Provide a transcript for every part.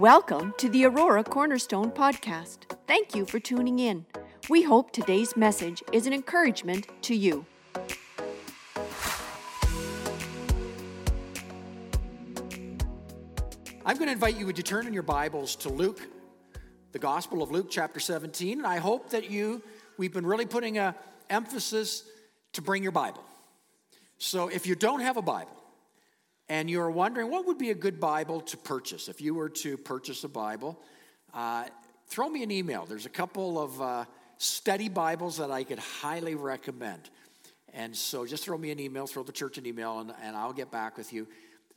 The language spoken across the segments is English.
Welcome to the Aurora Cornerstone Podcast. Thank you for tuning in. We hope today's message is an encouragement to you. I'm going to invite you to turn in your Bibles to Luke, the Gospel of Luke, chapter 17. And I hope that you, we've been really putting a emphasis to bring your Bible. So if you don't have a Bible and you're wondering what would be a good Bible to purchase, if you were to purchase a Bible, uh, throw me an email. There's a couple of uh, study Bibles that I could highly recommend. And so just throw me an email, throw the church an email, and, and I'll get back with you.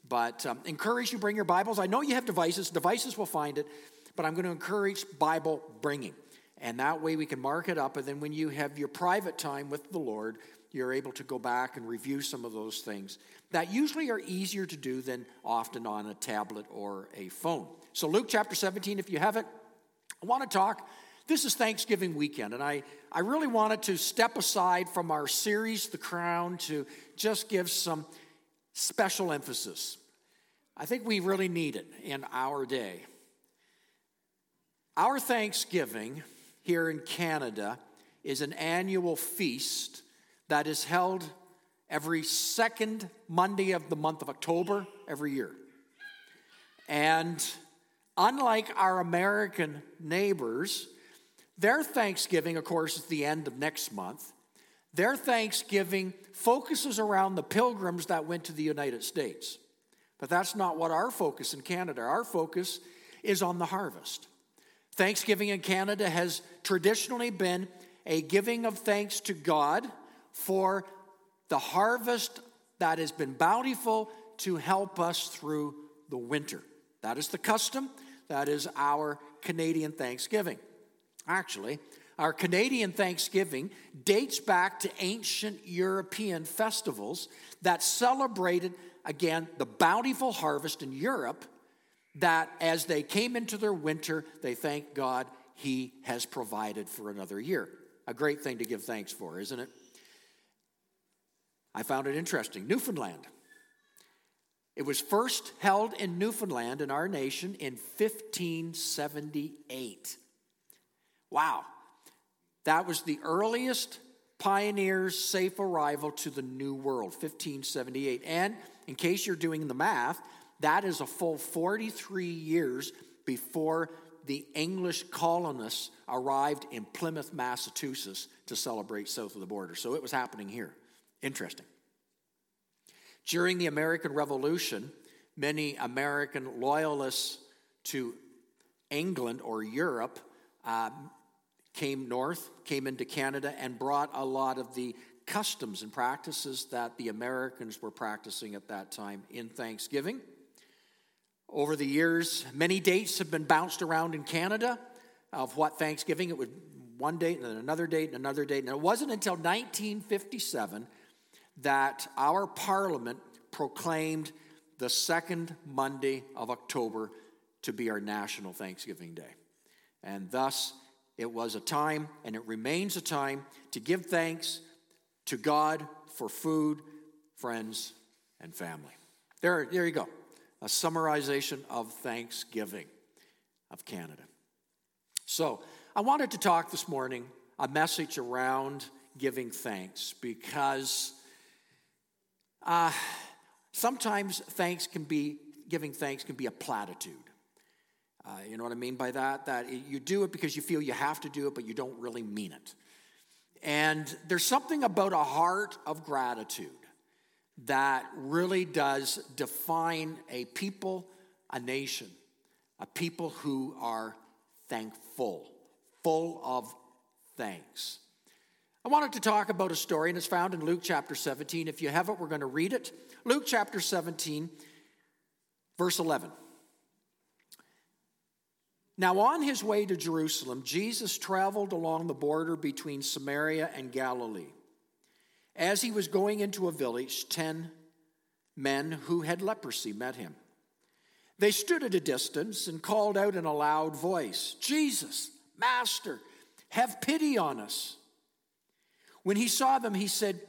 But um, encourage you bring your Bibles. I know you have devices, devices will find it, but I'm going to encourage Bible bringing. And that way we can mark it up. And then when you have your private time with the Lord, you're able to go back and review some of those things that usually are easier to do than often on a tablet or a phone. So, Luke chapter 17, if you haven't, I want to talk. This is Thanksgiving weekend, and I, I really wanted to step aside from our series, The Crown, to just give some special emphasis. I think we really need it in our day. Our Thanksgiving here in Canada is an annual feast that is held every second Monday of the month of October every year. And unlike our American neighbors, their Thanksgiving, of course, is the end of next month. Their Thanksgiving focuses around the pilgrims that went to the United States. But that's not what our focus in Canada. Our focus is on the harvest. Thanksgiving in Canada has traditionally been a giving of thanks to God for the harvest that has been bountiful to help us through the winter. That is the custom. That is our Canadian Thanksgiving. Actually, our Canadian Thanksgiving dates back to ancient European festivals that celebrated, again, the bountiful harvest in Europe. That as they came into their winter, they thank God He has provided for another year. A great thing to give thanks for, isn't it? I found it interesting. Newfoundland. It was first held in Newfoundland in our nation in 1578. Wow. That was the earliest pioneer's safe arrival to the New World, 1578. And in case you're doing the math, that is a full 43 years before the English colonists arrived in Plymouth, Massachusetts to celebrate south of the border. So it was happening here. Interesting. During the American Revolution, many American loyalists to England or Europe uh, came north, came into Canada, and brought a lot of the customs and practices that the Americans were practicing at that time in Thanksgiving. Over the years, many dates have been bounced around in Canada of what Thanksgiving, it would one date and then another date and another date. And it wasn't until 1957 that our parliament proclaimed the second Monday of October to be our National Thanksgiving Day. And thus, it was a time, and it remains a time, to give thanks to God for food, friends, and family. There, there you go. A summarization of Thanksgiving of Canada. So, I wanted to talk this morning a message around giving thanks because uh, sometimes thanks can be, giving thanks can be a platitude. Uh, you know what I mean by that? That you do it because you feel you have to do it, but you don't really mean it. And there's something about a heart of gratitude that really does define a people, a nation, a people who are thankful, full of thanks. I wanted to talk about a story, and it's found in Luke chapter 17. If you have it, we're going to read it. Luke chapter 17, verse 11. Now, on his way to Jerusalem, Jesus traveled along the border between Samaria and Galilee. As he was going into a village, ten men who had leprosy met him. They stood at a distance and called out in a loud voice, Jesus, Master, have pity on us. When he saw them, he said,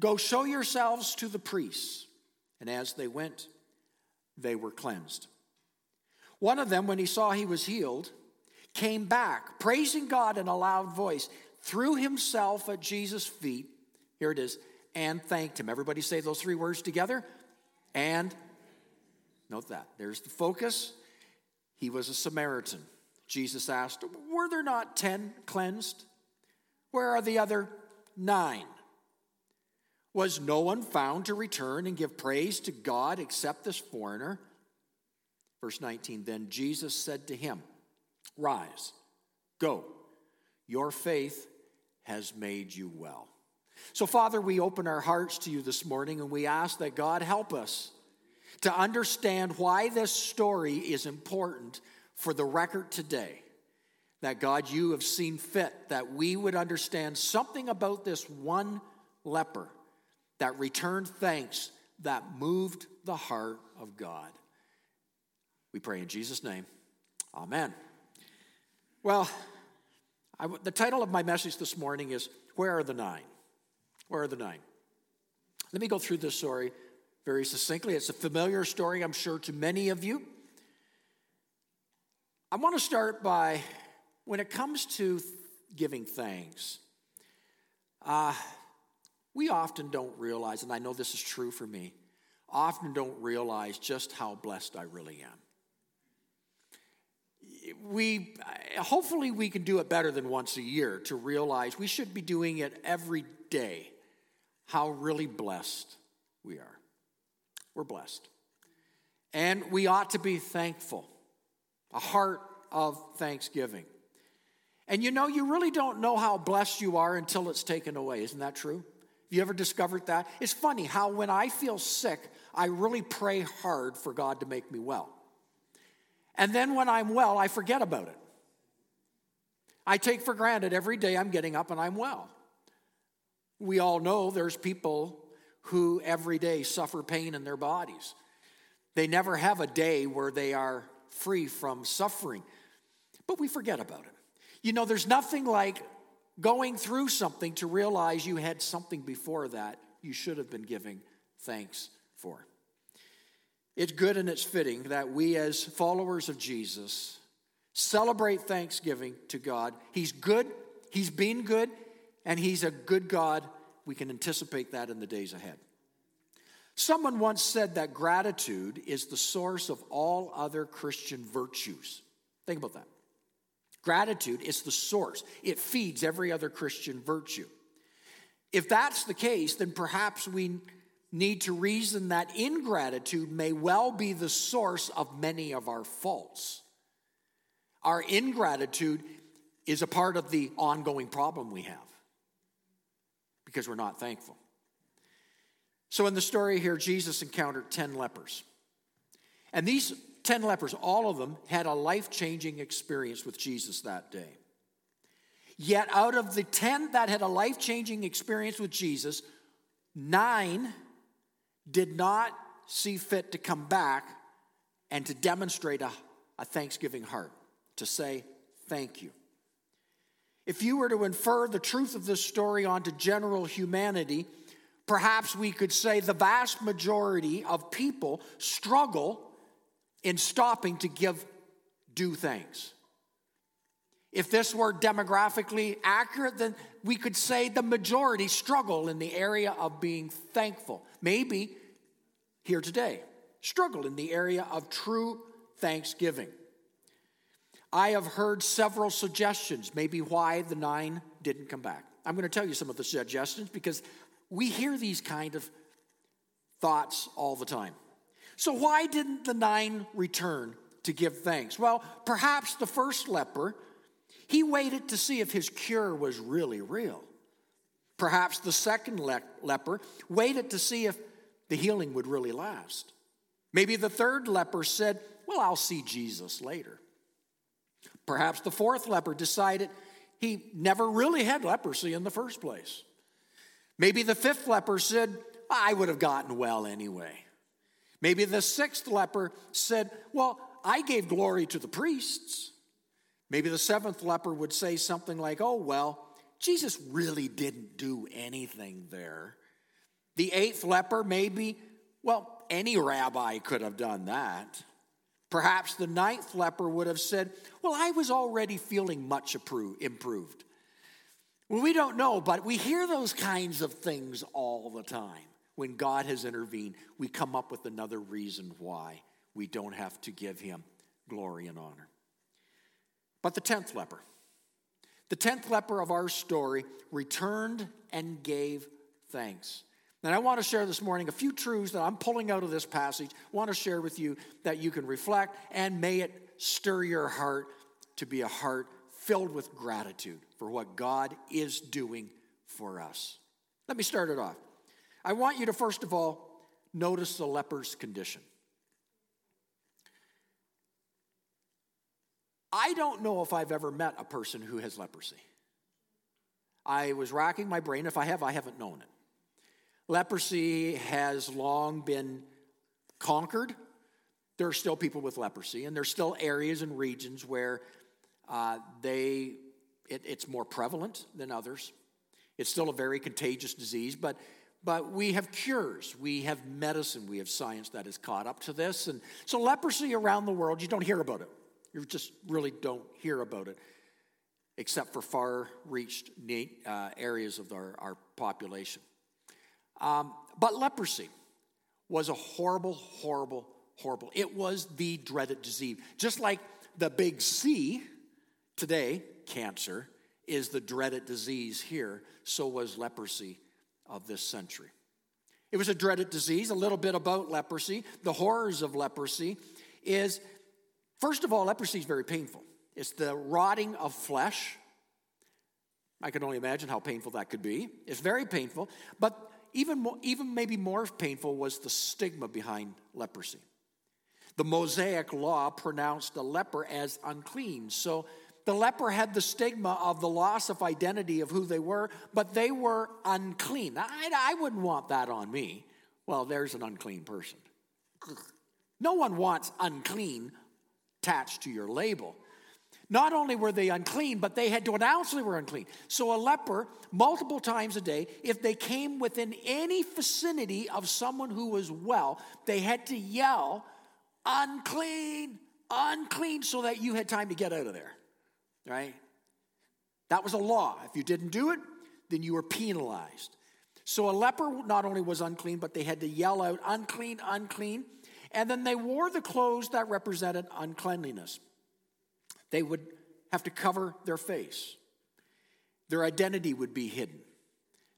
Go show yourselves to the priests. And as they went, they were cleansed. One of them, when he saw he was healed, came back, praising God in a loud voice, threw himself at Jesus' feet. Here it is, and thanked him. Everybody say those three words together. And note that. There's the focus. He was a Samaritan. Jesus asked, Were there not ten cleansed? Where are the other nine? Was no one found to return and give praise to God except this foreigner? Verse 19 Then Jesus said to him, Rise, go, your faith has made you well. So, Father, we open our hearts to you this morning and we ask that God help us to understand why this story is important for the record today. That God, you have seen fit that we would understand something about this one leper that returned thanks that moved the heart of God. We pray in Jesus' name. Amen. Well, I, the title of my message this morning is Where Are the Nine? Where are the nine? Let me go through this story very succinctly. It's a familiar story, I'm sure, to many of you. I want to start by when it comes to giving thanks, uh, we often don't realize, and I know this is true for me, often don't realize just how blessed I really am. We hopefully we can do it better than once a year to realize we should be doing it every day. How really blessed we are. We're blessed. And we ought to be thankful a heart of thanksgiving. And you know, you really don't know how blessed you are until it's taken away. Isn't that true? Have you ever discovered that? It's funny how when I feel sick, I really pray hard for God to make me well. And then when I'm well, I forget about it. I take for granted every day I'm getting up and I'm well. We all know there's people who every day suffer pain in their bodies. They never have a day where they are free from suffering but we forget about it. You know, there's nothing like going through something to realize you had something before that you should have been giving thanks for. It's good and it's fitting that we, as followers of Jesus, celebrate thanksgiving to God. He's good, He's been good, and He's a good God. We can anticipate that in the days ahead. Someone once said that gratitude is the source of all other Christian virtues. Think about that. Gratitude is the source, it feeds every other Christian virtue. If that's the case, then perhaps we need to reason that ingratitude may well be the source of many of our faults. Our ingratitude is a part of the ongoing problem we have because we're not thankful. So, in the story here, Jesus encountered 10 lepers. And these 10 lepers, all of them had a life changing experience with Jesus that day. Yet, out of the 10 that had a life changing experience with Jesus, nine did not see fit to come back and to demonstrate a, a thanksgiving heart, to say thank you. If you were to infer the truth of this story onto general humanity, perhaps we could say the vast majority of people struggle in stopping to give due thanks. If this were demographically accurate, then we could say the majority struggle in the area of being thankful. Maybe here today, struggle in the area of true thanksgiving. I have heard several suggestions, maybe why the nine didn't come back. I'm going to tell you some of the suggestions because we hear these kind of thoughts all the time. So, why didn't the nine return to give thanks? Well, perhaps the first leper, he waited to see if his cure was really real. Perhaps the second le- leper waited to see if the healing would really last. Maybe the third leper said, Well, I'll see Jesus later. Perhaps the fourth leper decided he never really had leprosy in the first place. Maybe the fifth leper said, I would have gotten well anyway. Maybe the sixth leper said, Well, I gave glory to the priests. Maybe the seventh leper would say something like, Oh, well, Jesus really didn't do anything there. The eighth leper, maybe, well, any rabbi could have done that. Perhaps the ninth leper would have said, Well, I was already feeling much improved. Well, we don't know, but we hear those kinds of things all the time. When God has intervened, we come up with another reason why we don't have to give him glory and honor. But the tenth leper, the tenth leper of our story returned and gave thanks. And I want to share this morning a few truths that I'm pulling out of this passage. I want to share with you that you can reflect and may it stir your heart to be a heart filled with gratitude for what God is doing for us. Let me start it off. I want you to first of all notice the leper's condition. I don't know if I've ever met a person who has leprosy. I was racking my brain. If I have, I haven't known it. Leprosy has long been conquered. There are still people with leprosy, and there's still areas and regions where uh, they it, it's more prevalent than others. It's still a very contagious disease, but but we have cures, we have medicine, we have science that is caught up to this, and so leprosy around the world, you don't hear about it. You just really don't hear about it, except for far-reached uh, areas of our, our population. Um, but leprosy was a horrible, horrible, horrible. It was the dreaded disease. Just like the big C today, cancer, is the dreaded disease here, so was leprosy of this century. It was a dreaded disease. A little bit about leprosy. The horrors of leprosy is, first of all, leprosy is very painful. It's the rotting of flesh. I can only imagine how painful that could be. It's very painful. But even, more, even maybe more painful was the stigma behind leprosy. The Mosaic law pronounced a leper as unclean. So the leper had the stigma of the loss of identity of who they were, but they were unclean. I, I wouldn't want that on me. Well, there's an unclean person. No one wants unclean attached to your label. Not only were they unclean, but they had to announce they were unclean. So a leper, multiple times a day, if they came within any vicinity of someone who was well, they had to yell, unclean, unclean, so that you had time to get out of there. Right? That was a law. If you didn't do it, then you were penalized. So a leper not only was unclean, but they had to yell out, unclean, unclean. And then they wore the clothes that represented uncleanliness. They would have to cover their face, their identity would be hidden.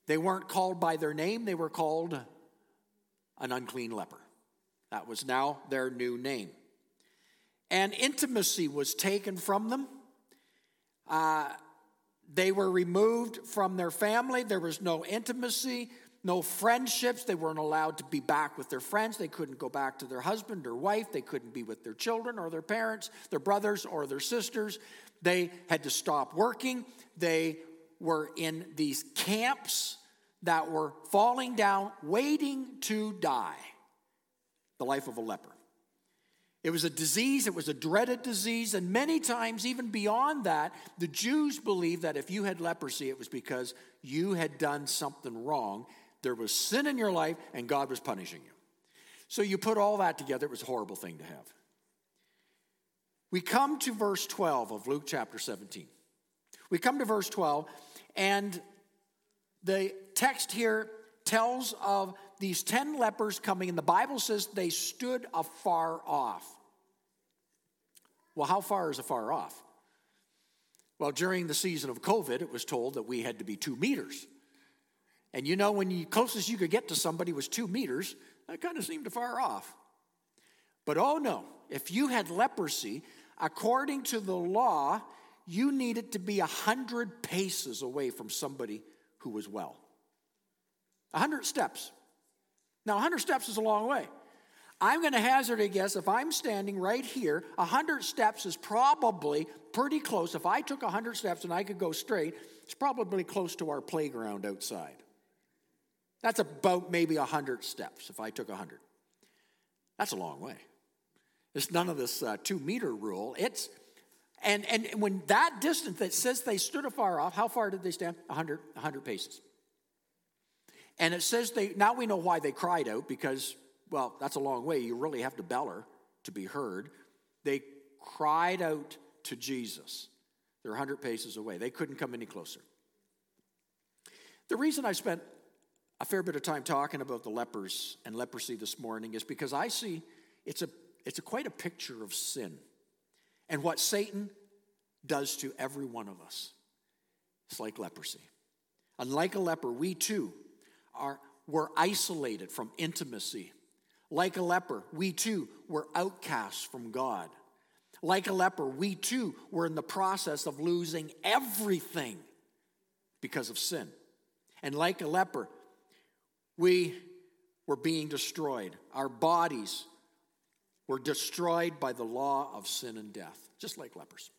They weren't called by their name, they were called an unclean leper. That was now their new name. And intimacy was taken from them. Uh, they were removed from their family. There was no intimacy no friendships. They weren't allowed to be back with their friends. They couldn't go back to their husband or wife. They couldn't be with their children or their parents, their brothers or their sisters. They had to stop working. They were in these camps that were falling down, waiting to die. The life of a leper. It was a disease, it was a dreaded disease, and many times, even beyond that, the Jews believed that if you had leprosy, it was because you had done something wrong there was sin in your life, and God was punishing you. So you put all that together, it was a horrible thing to have. We come to verse 12 of Luke chapter 17. We come to verse 12, and the text here tells of these 10 lepers coming, and the Bible says they stood afar off. Well, how far is afar off? Well, during the season of COVID, it was told that we had to be two meters. And you know, when the closest you could get to somebody was two meters, that kind of seemed far off. But oh no, if you had leprosy, according to the law, you needed to be a hundred paces away from somebody who was well. A hundred steps. Now, a hundred steps is a long way. I'm going to hazard a guess if I'm standing right here, a hundred steps is probably pretty close. If I took a hundred steps and I could go straight, it's probably close to our playground outside. That's about maybe 100 steps if I took 100. That's a long way. It's none of this uh, two meter rule. It's, and, and when that distance that says they stood afar off, how far did they stand? 100, 100 paces. And it says they, now we know why they cried out because, well, that's a long way. You really have to beller to be heard. They cried out to Jesus. They're 100 paces away. They couldn't come any closer. The reason I spent a fair bit of time talking about the lepers and leprosy this morning is because I see it's a it's a quite a picture of sin and what Satan does to every one of us. It's like leprosy. Unlike a leper, we too are were isolated from intimacy. Like a leper, we too were outcasts from God. Like a leper, we too were in the process of losing everything because of sin. And like a leper, we were being destroyed. Our bodies were destroyed by the law of sin and death, just like lepers.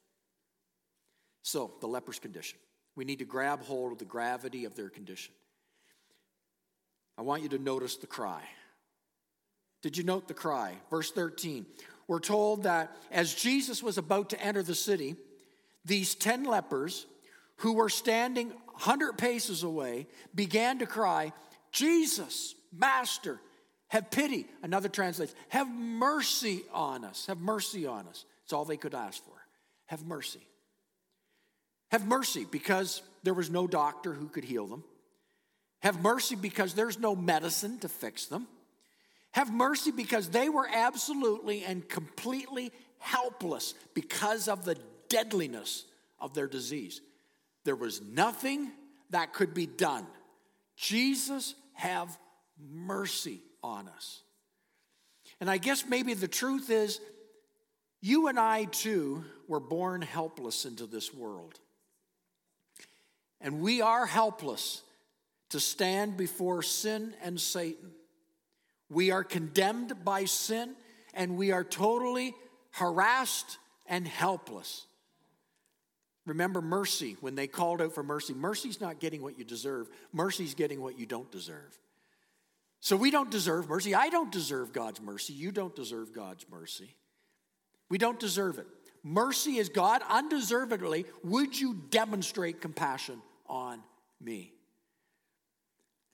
So, the leper's condition. We need to grab hold of the gravity of their condition. I want you to notice the cry. Did you note the cry? Verse 13. We're told that as Jesus was about to enter the city, these 10 lepers who were standing 100 paces away began to cry, Jesus, Master, have pity. Another translation, have mercy on us. Have mercy on us. It's all they could ask for. Have mercy. Have mercy because there was no doctor who could heal them. Have mercy because there's no medicine to fix them. Have mercy because they were absolutely and completely helpless because of the deadliness of their disease. There was nothing that could be done. Jesus, have mercy on us. And I guess maybe the truth is, you and I too were born helpless into this world. And we are helpless to stand before sin and Satan. We are condemned by sin and we are totally harassed and helpless. Remember mercy when they called out for mercy. Mercy's not getting what you deserve, mercy's getting what you don't deserve. So we don't deserve mercy. I don't deserve God's mercy. You don't deserve God's mercy. We don't deserve it. Mercy is God undeservedly. Would you demonstrate compassion on me?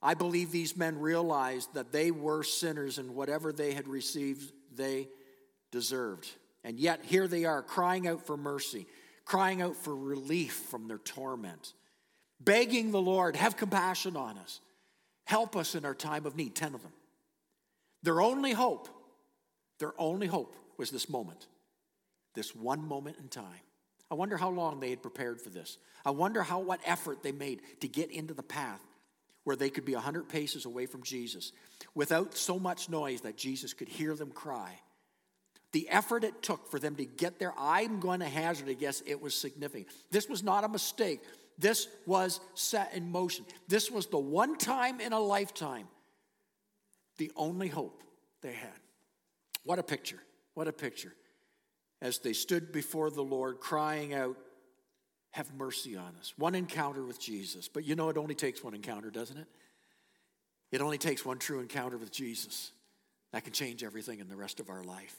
I believe these men realized that they were sinners and whatever they had received, they deserved. And yet, here they are crying out for mercy, crying out for relief from their torment, begging the Lord, have compassion on us, help us in our time of need. Ten of them. Their only hope, their only hope was this moment, this one moment in time. I wonder how long they had prepared for this. I wonder how what effort they made to get into the path where they could be 100 paces away from Jesus without so much noise that Jesus could hear them cry. The effort it took for them to get there, I'm going to hazard a guess it was significant. This was not a mistake. This was set in motion. This was the one time in a lifetime, the only hope they had. What a picture. What a picture. As they stood before the Lord, crying out, have mercy on us. One encounter with Jesus. But you know, it only takes one encounter, doesn't it? It only takes one true encounter with Jesus. That can change everything in the rest of our life.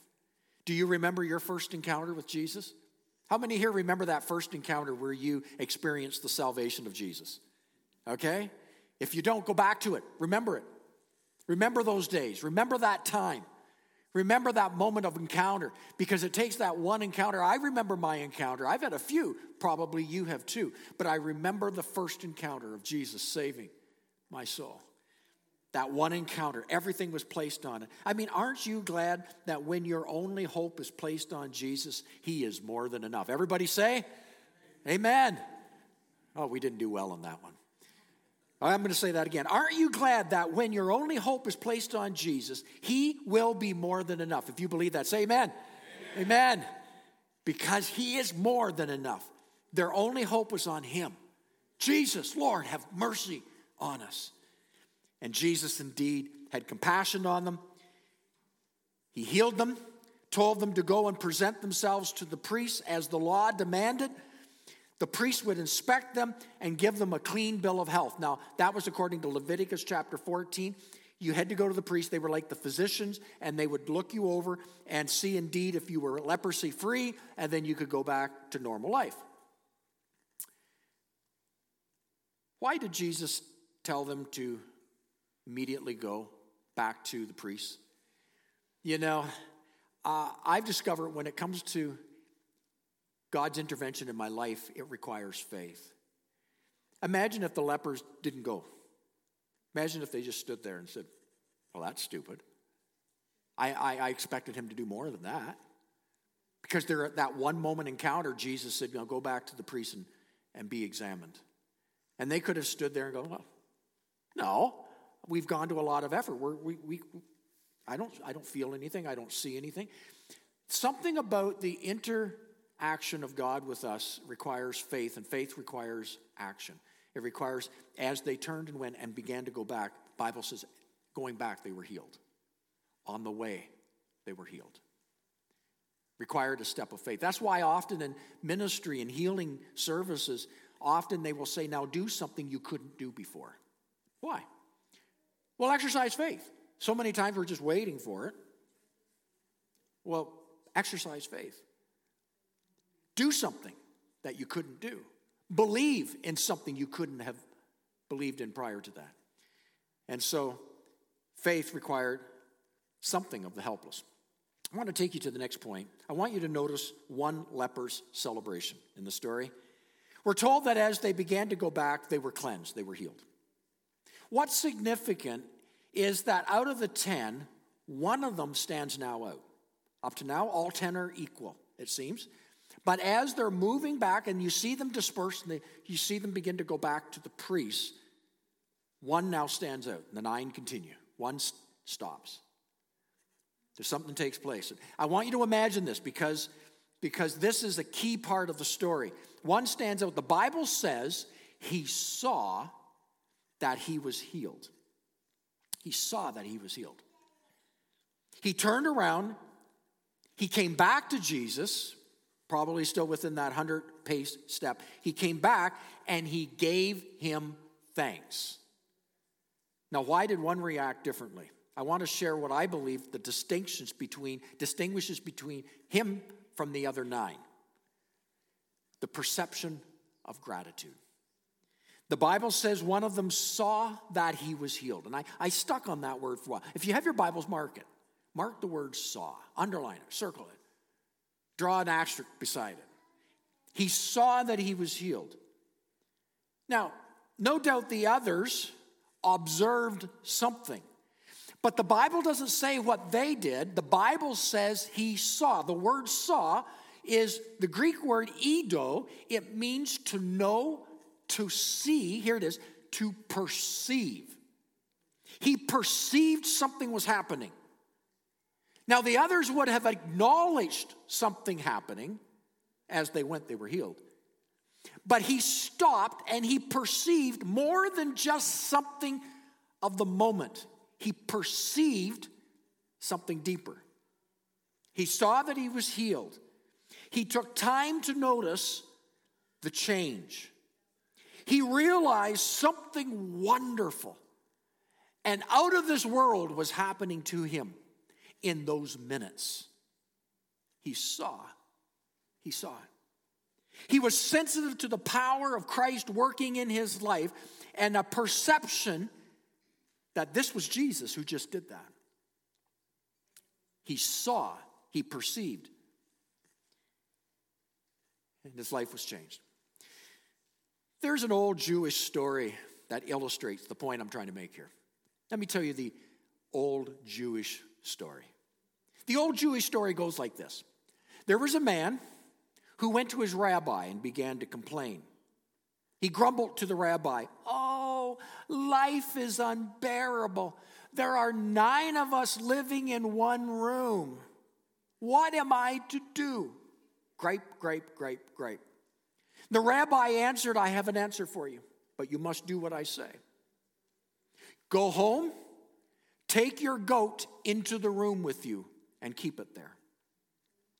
Do you remember your first encounter with Jesus? How many here remember that first encounter where you experienced the salvation of Jesus? Okay? If you don't, go back to it. Remember it. Remember those days. Remember that time. Remember that moment of encounter because it takes that one encounter. I remember my encounter. I've had a few, probably you have too, but I remember the first encounter of Jesus saving my soul. That one encounter, everything was placed on it. I mean, aren't you glad that when your only hope is placed on Jesus, He is more than enough? Everybody say, Amen. Oh, we didn't do well on that one. I'm going to say that again. Aren't you glad that when your only hope is placed on Jesus, He will be more than enough? If you believe that, say amen. Amen. amen. Because He is more than enough. Their only hope was on Him. Jesus, Lord, have mercy on us. And Jesus indeed had compassion on them. He healed them, told them to go and present themselves to the priests as the law demanded. The priest would inspect them and give them a clean bill of health. Now, that was according to Leviticus chapter 14. You had to go to the priest. They were like the physicians, and they would look you over and see indeed if you were leprosy free, and then you could go back to normal life. Why did Jesus tell them to immediately go back to the priest? You know, uh, I've discovered when it comes to God's intervention in my life, it requires faith. Imagine if the lepers didn't go. Imagine if they just stood there and said, Well, that's stupid. I, I, I expected him to do more than that. Because there at that one moment encounter, Jesus said, you know, Go back to the priest and, and be examined. And they could have stood there and go, Well, no, we've gone to a lot of effort. We're, we, we, I, don't, I don't feel anything, I don't see anything. Something about the interaction of God with us requires faith, and faith requires action. It requires, as they turned and went and began to go back, Bible says, going back, they were healed. On the way, they were healed. Required a step of faith. That's why often in ministry and healing services, often they will say, now do something you couldn't do before. Why? Well, exercise faith. So many times we're just waiting for it. Well, exercise faith. Do something that you couldn't do. Believe in something you couldn't have believed in prior to that. And so faith required something of the helpless. I want to take you to the next point. I want you to notice one leper's celebration in the story. We're told that as they began to go back, they were cleansed, they were healed. What's significant is that out of the 10, one of them stands now out. Up to now, all 10 are equal, it seems. But as they're moving back and you see them disperse and they, you see them begin to go back to the priests, one now stands out. and The nine continue. One stops. There's something takes place. I want you to imagine this because, because this is a key part of the story. One stands out. The Bible says he saw that he was healed. He saw that he was healed. He turned around. He came back to Jesus probably still within that 100 pace step. He came back and he gave him thanks. Now, why did one react differently? I want to share what I believe the distinctions between distinguishes between him from the other nine. The perception of gratitude. The Bible says one of them saw that he was healed. And I, I stuck on that word for a while. If you have your Bibles, mark it. Mark the word saw, underline it, circle it draw an asterisk beside it. He saw that he was healed. Now, no doubt the others observed something. But the Bible doesn't say what they did. The Bible says he saw. The word saw is the Greek word eido. It means to know, to see. Here it is, to perceive. He perceived something was happening. Now, the others would have acknowledged something happening as they went, they were healed. But he stopped and he perceived more than just something of the moment, he perceived something deeper. He saw that he was healed. He took time to notice the change. He realized something wonderful and out of this world was happening to him in those minutes. He saw. He saw it. He was sensitive to the power of Christ working in his life and a perception that this was Jesus who just did that. He saw, he perceived, and his life was changed. There's an old Jewish story that illustrates the point I'm trying to make here. Let me tell you the old Jewish story. The old Jewish story goes like this There was a man who went to his rabbi and began to complain. He grumbled to the rabbi, Oh, life is unbearable. There are nine of us living in one room. What am I to do? Gripe, gripe, gripe, gripe. The rabbi answered, I have an answer for you, but you must do what I say. Go home Take your goat into the room with you and keep it there.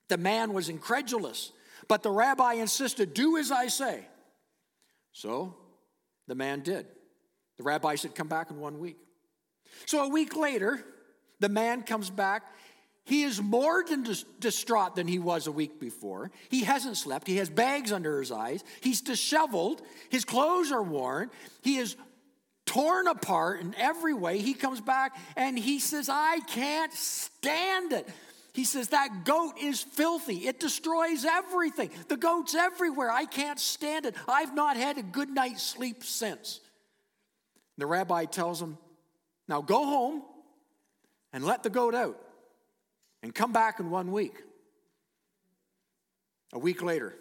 The man was incredulous, but the rabbi insisted, Do as I say. So the man did. The rabbi said, Come back in one week. So a week later, the man comes back. He is more than distraught than he was a week before. He hasn't slept. He has bags under his eyes. He's disheveled. His clothes are worn. He is torn apart in every way. He comes back and he says, I can't stand it. He says, That goat is filthy. It destroys everything. The goat's everywhere. I can't stand it. I've not had a good night's sleep since. The rabbi tells him, Now go home and let the goat out and come back in one week. A week later,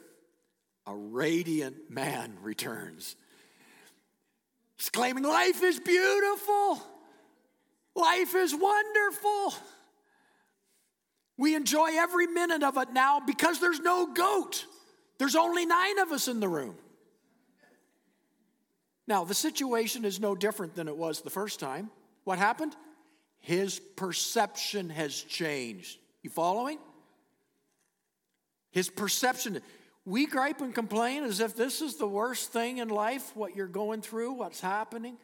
a radiant man returns. He's claiming, Life is beautiful. Life is wonderful. We enjoy every minute of it now because there's no goat. There's only nine of us in the room. Now, the situation is no different than it was the first time. What happened? His perception has changed. You following? His perception. We gripe and complain as if this is the worst thing in life, what you're going through, what's happening.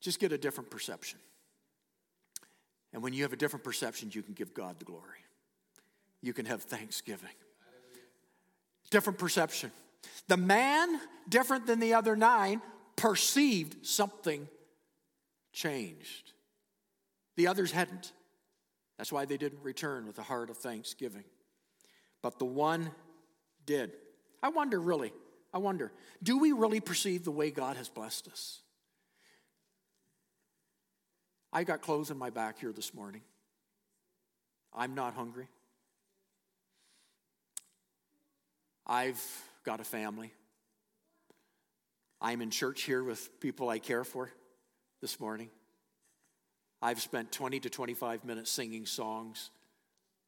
Just get a different perception. And when you have a different perception, you can give God the glory. You can have thanksgiving. Different perception. The man, different than the other nine, perceived something changed. The others hadn't. That's why they didn't return with a heart of thanksgiving. But the one did. I wonder, really, I wonder, do we really perceive the way God has blessed us? I got clothes in my back here this morning. I'm not hungry. I've got a family. I'm in church here with people I care for this morning. I've spent 20 to 25 minutes singing songs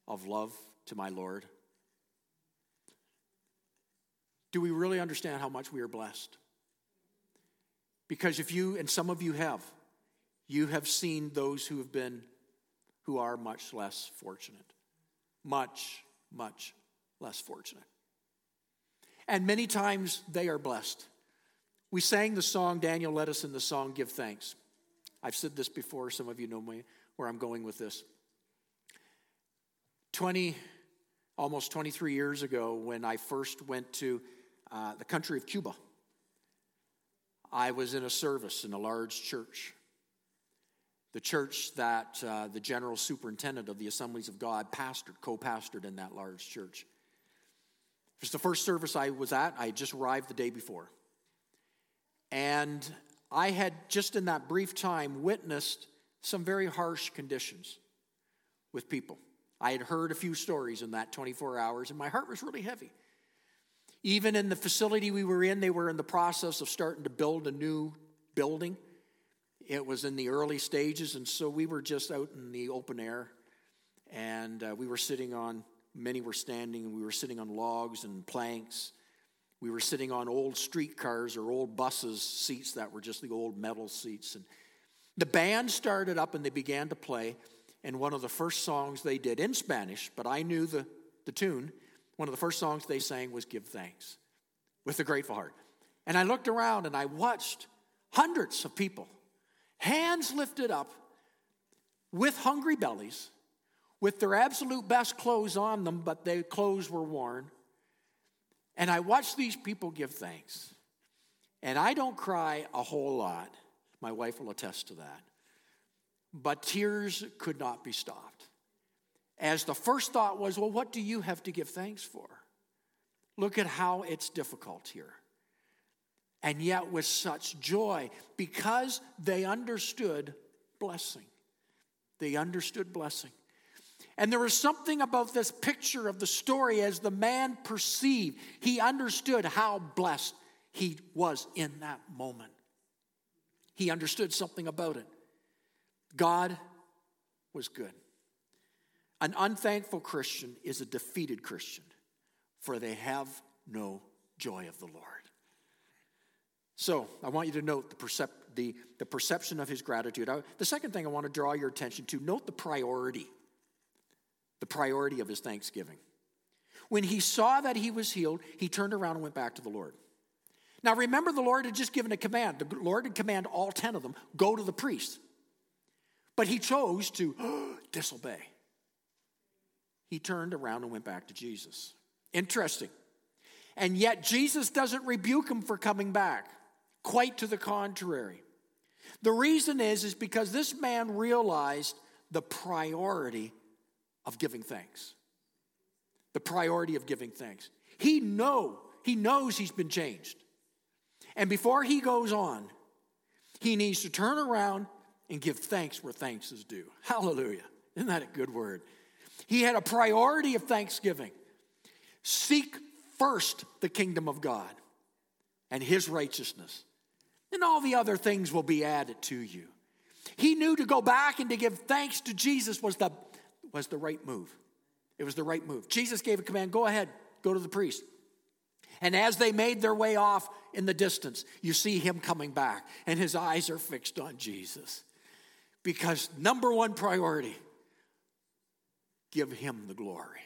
of love to my Lord. Do we really understand how much we are blessed? Because if you, and some of you have, you have seen those who have been, who are much less fortunate. Much, much less fortunate. And many times they are blessed. We sang the song, Daniel led us in the song, Give Thanks. I've said this before, some of you know me, where I'm going with this. 20, almost 23 years ago, when I first went to uh, the country of Cuba, I was in a service in a large church the church that uh, the general superintendent of the Assemblies of God pastored, co pastored in that large church. It was the first service I was at. I had just arrived the day before. And I had just in that brief time witnessed some very harsh conditions with people. I had heard a few stories in that 24 hours, and my heart was really heavy. Even in the facility we were in, they were in the process of starting to build a new building. It was in the early stages, and so we were just out in the open air, and uh, we were sitting on, many were standing, and we were sitting on logs and planks. We were sitting on old streetcars or old buses, seats that were just the old metal seats. And the band started up and they began to play. And one of the first songs they did in Spanish, but I knew the, the tune, one of the first songs they sang was Give Thanks with a grateful heart. And I looked around and I watched hundreds of people hands lifted up, with hungry bellies, with their absolute best clothes on them, but their clothes were worn. And I watched these people give thanks. And I don't cry a whole lot. My wife will attest to that. But tears could not be stopped. As the first thought was, well, what do you have to give thanks for? Look at how it's difficult here and yet with such joy because they understood blessing. They understood blessing. And there was something about this picture of the story as the man perceived, he understood how blessed he was in that moment. He understood something about it. God was good. An unthankful Christian is a defeated Christian, for they have no joy of the Lord. So I want you to note the, percep- the, the perception of his gratitude. I, the second thing I want to draw your attention to note the priority, the priority of his thanksgiving. When he saw that he was healed, he turned around and went back to the Lord. Now remember, the Lord had just given a command. The Lord had commanded all 10 of them go to the priest. But he chose to disobey. He turned around and went back to Jesus. Interesting. And yet, Jesus doesn't rebuke him for coming back. Quite to the contrary. The reason is, is because this man realized the priority of giving thanks. The priority of giving thanks. He know, he knows he's been changed. And before he goes on, he needs to turn around and give thanks where thanks is due. Hallelujah. Isn't that a good word? He had a priority of thanksgiving. Seek first the kingdom of God and his righteousness, and all the other things will be added to you. He knew to go back and to give thanks to Jesus was the, was the right move. It was the right move. Jesus gave a command go ahead, go to the priest. And as they made their way off in the distance, you see him coming back, and his eyes are fixed on Jesus. Because number one priority, give him the glory,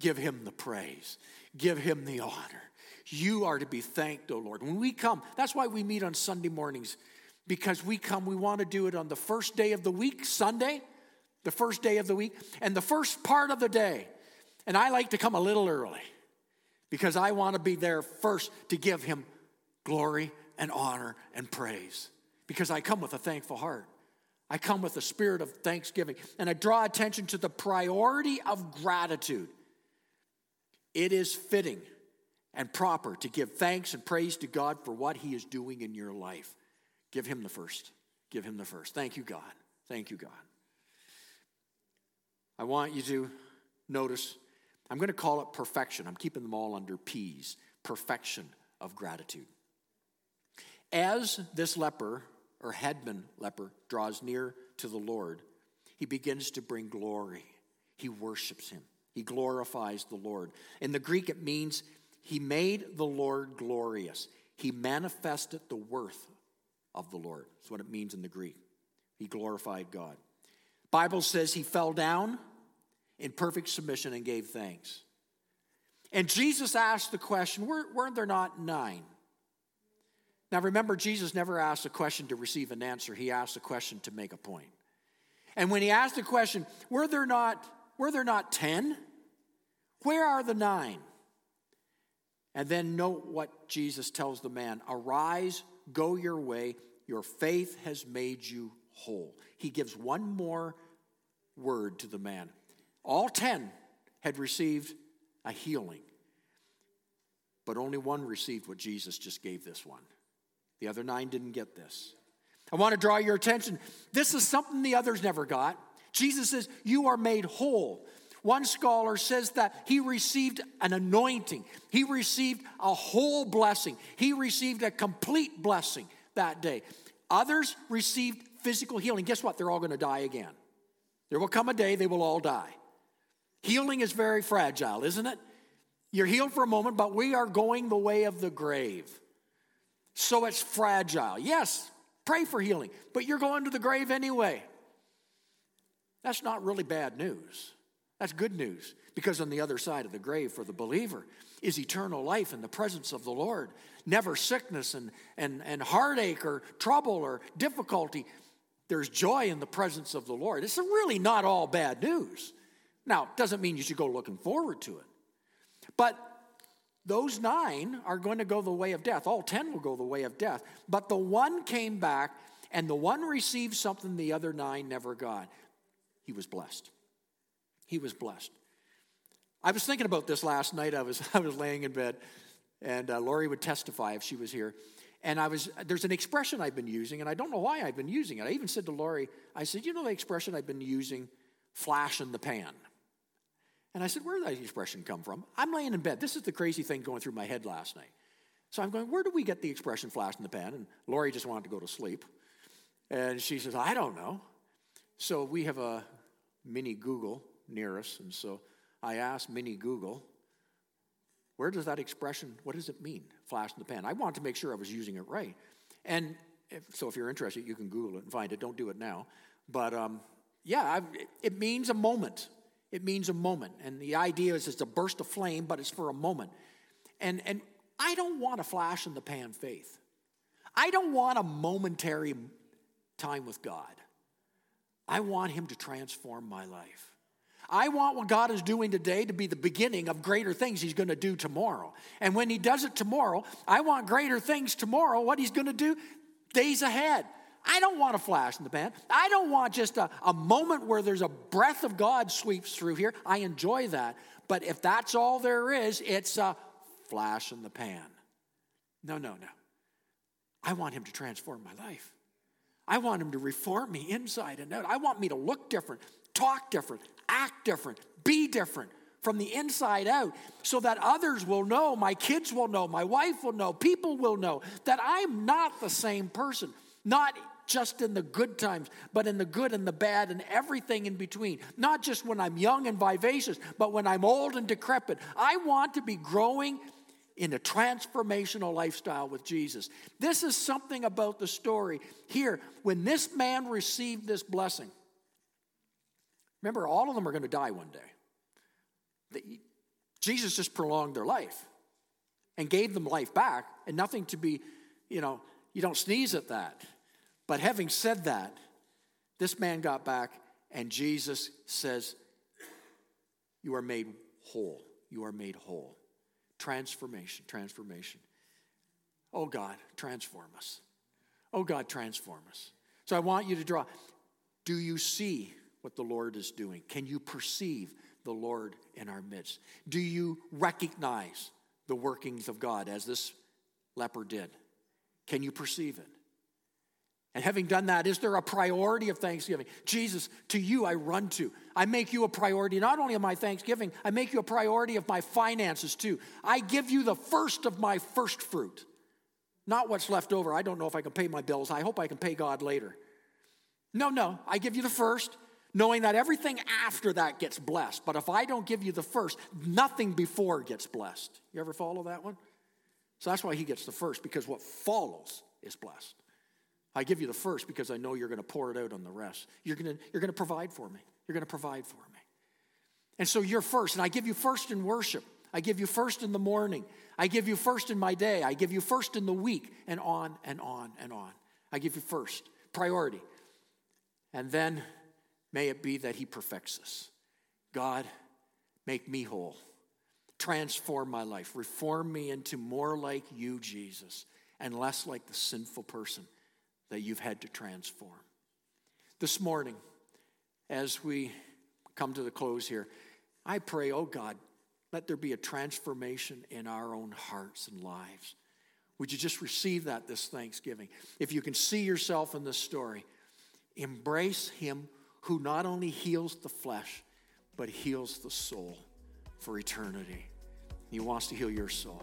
give him the praise, give him the honor. You are to be thanked, O oh Lord. When we come, that's why we meet on Sunday mornings, because we come, we want to do it on the first day of the week, Sunday, the first day of the week, and the first part of the day. And I like to come a little early because I want to be there first to give him glory and honor and praise because I come with a thankful heart. I come with a spirit of thanksgiving and I draw attention to the priority of gratitude. It is fitting and proper to give thanks and praise to God for what He is doing in your life. Give Him the first. Give Him the first. Thank you, God. Thank you, God. I want you to notice I'm going to call it perfection. I'm keeping them all under P's perfection of gratitude. As this leper or headman leper draws near to the Lord, he begins to bring glory. He worships him, he glorifies the Lord. In the Greek, it means he made the Lord glorious, he manifested the worth of the Lord. That's what it means in the Greek. He glorified God. Bible says he fell down in perfect submission and gave thanks. And Jesus asked the question, were, weren't there not nine? Now remember, Jesus never asked a question to receive an answer. He asked a question to make a point. And when he asked the question, were there not, were there not ten? Where are the nine? And then note what Jesus tells the man Arise, go your way, your faith has made you whole. He gives one more word to the man all 10 had received a healing, but only one received what Jesus just gave this one. The other nine didn't get this. I want to draw your attention. This is something the others never got. Jesus says, You are made whole. One scholar says that he received an anointing, he received a whole blessing, he received a complete blessing that day. Others received physical healing. Guess what? They're all going to die again. There will come a day they will all die. Healing is very fragile, isn't it? You're healed for a moment, but we are going the way of the grave. So it's fragile. Yes, pray for healing, but you're going to the grave anyway. That's not really bad news. That's good news because on the other side of the grave for the believer is eternal life in the presence of the Lord. Never sickness and, and, and heartache or trouble or difficulty. There's joy in the presence of the Lord. It's really not all bad news. Now, it doesn't mean you should go looking forward to it. But those nine are going to go the way of death. All ten will go the way of death. But the one came back, and the one received something the other nine never got. He was blessed. He was blessed. I was thinking about this last night. I was, I was laying in bed, and uh, Lori would testify if she was here. And I was, there's an expression I've been using, and I don't know why I've been using it. I even said to Lori, I said, You know the expression I've been using? Flash in the pan. And I said, Where did that expression come from? I'm laying in bed. This is the crazy thing going through my head last night. So I'm going, Where do we get the expression flash in the pan? And Lori just wanted to go to sleep. And she says, I don't know. So we have a mini Google near us. And so I asked mini Google, Where does that expression, what does it mean, flash in the pan? I wanted to make sure I was using it right. And if, so if you're interested, you can Google it and find it. Don't do it now. But um, yeah, I've, it means a moment. It means a moment. And the idea is it's a burst of flame, but it's for a moment. And, and I don't want a flash in the pan faith. I don't want a momentary time with God. I want Him to transform my life. I want what God is doing today to be the beginning of greater things He's going to do tomorrow. And when He does it tomorrow, I want greater things tomorrow, what He's going to do days ahead. I don't want a flash in the pan. I don't want just a, a moment where there's a breath of God sweeps through here. I enjoy that. But if that's all there is, it's a flash in the pan. No, no, no. I want Him to transform my life. I want Him to reform me inside and out. I want me to look different, talk different, act different, be different from the inside out so that others will know, my kids will know, my wife will know, people will know that I'm not the same person. Not just in the good times, but in the good and the bad and everything in between. Not just when I'm young and vivacious, but when I'm old and decrepit. I want to be growing in a transformational lifestyle with Jesus. This is something about the story here. When this man received this blessing, remember, all of them are going to die one day. Jesus just prolonged their life and gave them life back, and nothing to be, you know, you don't sneeze at that. But having said that, this man got back, and Jesus says, You are made whole. You are made whole. Transformation, transformation. Oh God, transform us. Oh God, transform us. So I want you to draw. Do you see what the Lord is doing? Can you perceive the Lord in our midst? Do you recognize the workings of God as this leper did? Can you perceive it? And having done that, is there a priority of thanksgiving? Jesus, to you I run to. I make you a priority, not only of my thanksgiving, I make you a priority of my finances too. I give you the first of my first fruit, not what's left over. I don't know if I can pay my bills. I hope I can pay God later. No, no, I give you the first, knowing that everything after that gets blessed. But if I don't give you the first, nothing before gets blessed. You ever follow that one? So that's why he gets the first, because what follows is blessed. I give you the first because I know you're going to pour it out on the rest. You're going to, you're going to provide for me. You're going to provide for me. And so you're first. And I give you first in worship. I give you first in the morning. I give you first in my day. I give you first in the week, and on and on and on. I give you first, priority. And then may it be that He perfects us. God, make me whole. Transform my life. Reform me into more like you, Jesus, and less like the sinful person that you've had to transform. This morning, as we come to the close here, I pray, oh God, let there be a transformation in our own hearts and lives. Would you just receive that this Thanksgiving? If you can see yourself in this story, embrace Him who not only heals the flesh, but heals the soul for eternity. He wants to heal your soul.